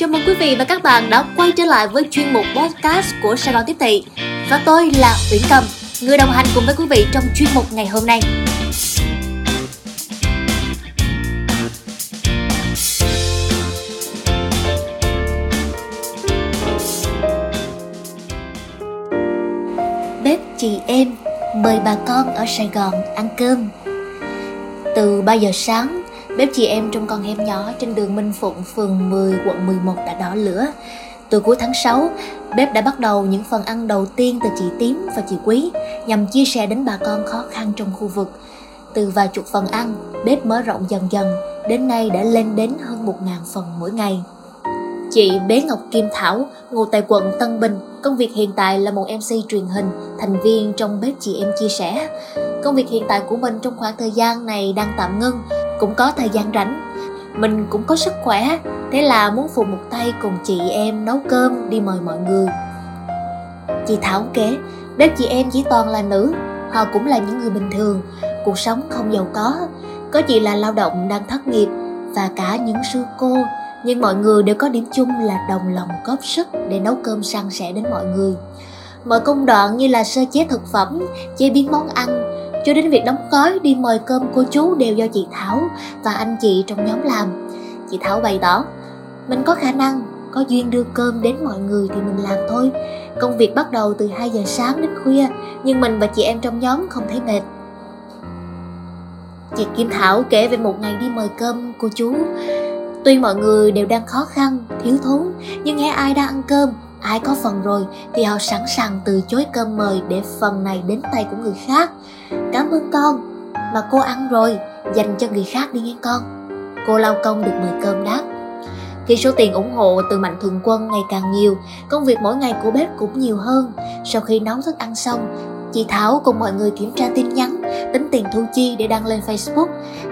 Chào mừng quý vị và các bạn đã quay trở lại với chuyên mục podcast của Sài Gòn Tiếp Thị. Và tôi là Uyển Cầm, người đồng hành cùng với quý vị trong chuyên mục ngày hôm nay. Bếp chị em mời bà con ở Sài Gòn ăn cơm. Từ 3 giờ sáng Bếp chị em trong con hẻm nhỏ trên đường Minh Phụng, phường 10, quận 11 đã đỏ lửa. Từ cuối tháng 6, bếp đã bắt đầu những phần ăn đầu tiên từ chị Tím và chị Quý nhằm chia sẻ đến bà con khó khăn trong khu vực. Từ vài chục phần ăn, bếp mở rộng dần dần, đến nay đã lên đến hơn 1.000 phần mỗi ngày. Chị Bế Ngọc Kim Thảo, ngụ tại quận Tân Bình, công việc hiện tại là một MC truyền hình, thành viên trong bếp chị em chia sẻ. Công việc hiện tại của mình trong khoảng thời gian này đang tạm ngưng, cũng có thời gian rảnh. Mình cũng có sức khỏe, thế là muốn phụ một tay cùng chị em nấu cơm đi mời mọi người. Chị thảo kể, bếp chị em chỉ toàn là nữ, họ cũng là những người bình thường, cuộc sống không giàu có. Có chị là lao động đang thất nghiệp, và cả những sư cô, nhưng mọi người đều có điểm chung là đồng lòng góp sức để nấu cơm san sẻ đến mọi người. Mọi công đoạn như là sơ chế thực phẩm, chế biến món ăn cho đến việc đóng gói đi mời cơm cô chú đều do chị Thảo và anh chị trong nhóm làm. Chị Thảo bày tỏ, mình có khả năng, có duyên đưa cơm đến mọi người thì mình làm thôi. Công việc bắt đầu từ 2 giờ sáng đến khuya, nhưng mình và chị em trong nhóm không thấy mệt. Chị Kim Thảo kể về một ngày đi mời cơm cô chú. Tuy mọi người đều đang khó khăn, thiếu thốn, nhưng nghe ai đang ăn cơm ai có phần rồi thì họ sẵn sàng từ chối cơm mời để phần này đến tay của người khác. Cảm ơn con mà cô ăn rồi, dành cho người khác đi nghe con. Cô lao công được mời cơm đáp. Khi số tiền ủng hộ từ mạnh thường quân ngày càng nhiều, công việc mỗi ngày của bếp cũng nhiều hơn. Sau khi nấu thức ăn xong, chị thảo cùng mọi người kiểm tra tin nhắn, tính tiền thu chi để đăng lên facebook.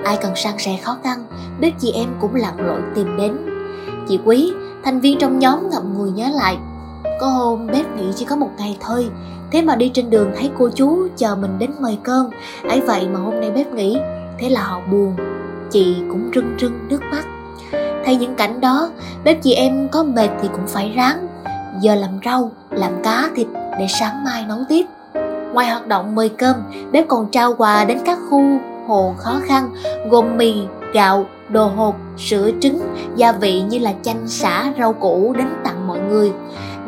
Ai cần san sẻ khó khăn, bếp chị em cũng lặn lội tìm đến. Chị quý, thành viên trong nhóm ngậm ngùi nhớ lại có hôm bếp nghĩ chỉ có một ngày thôi. Thế mà đi trên đường thấy cô chú chờ mình đến mời cơm. Ấy vậy mà hôm nay bếp nghỉ Thế là họ buồn. Chị cũng rưng rưng nước mắt. Thay những cảnh đó Bếp chị em có mệt thì cũng phải ráng. Giờ làm rau, làm cá, thịt Để sáng mai nấu tiếp. Ngoài hoạt động mời cơm Bếp còn trao quà đến các khu hồ khó khăn Gồm mì, gạo, đồ hộp, sữa trứng, gia vị như là chanh, xả, rau củ đến tặng mọi người.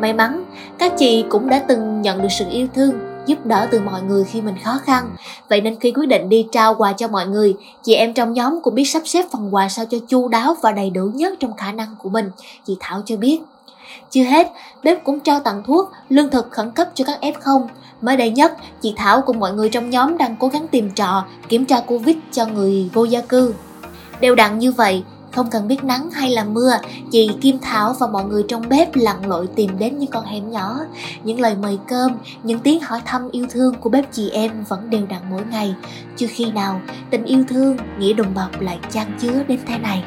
May mắn, các chị cũng đã từng nhận được sự yêu thương, giúp đỡ từ mọi người khi mình khó khăn. Vậy nên khi quyết định đi trao quà cho mọi người, chị em trong nhóm cũng biết sắp xếp phần quà sao cho chu đáo và đầy đủ nhất trong khả năng của mình, chị Thảo cho biết. Chưa hết, bếp cũng trao tặng thuốc, lương thực khẩn cấp cho các F0. Mới đây nhất, chị Thảo cùng mọi người trong nhóm đang cố gắng tìm trọ, kiểm tra Covid cho người vô gia cư. Đều đặn như vậy, không cần biết nắng hay là mưa, chị Kim Thảo và mọi người trong bếp lặn lội tìm đến những con hẻm nhỏ. Những lời mời cơm, những tiếng hỏi thăm yêu thương của bếp chị em vẫn đều đặn mỗi ngày. Chưa khi nào tình yêu thương, nghĩa đồng bọc lại chan chứa đến thế này.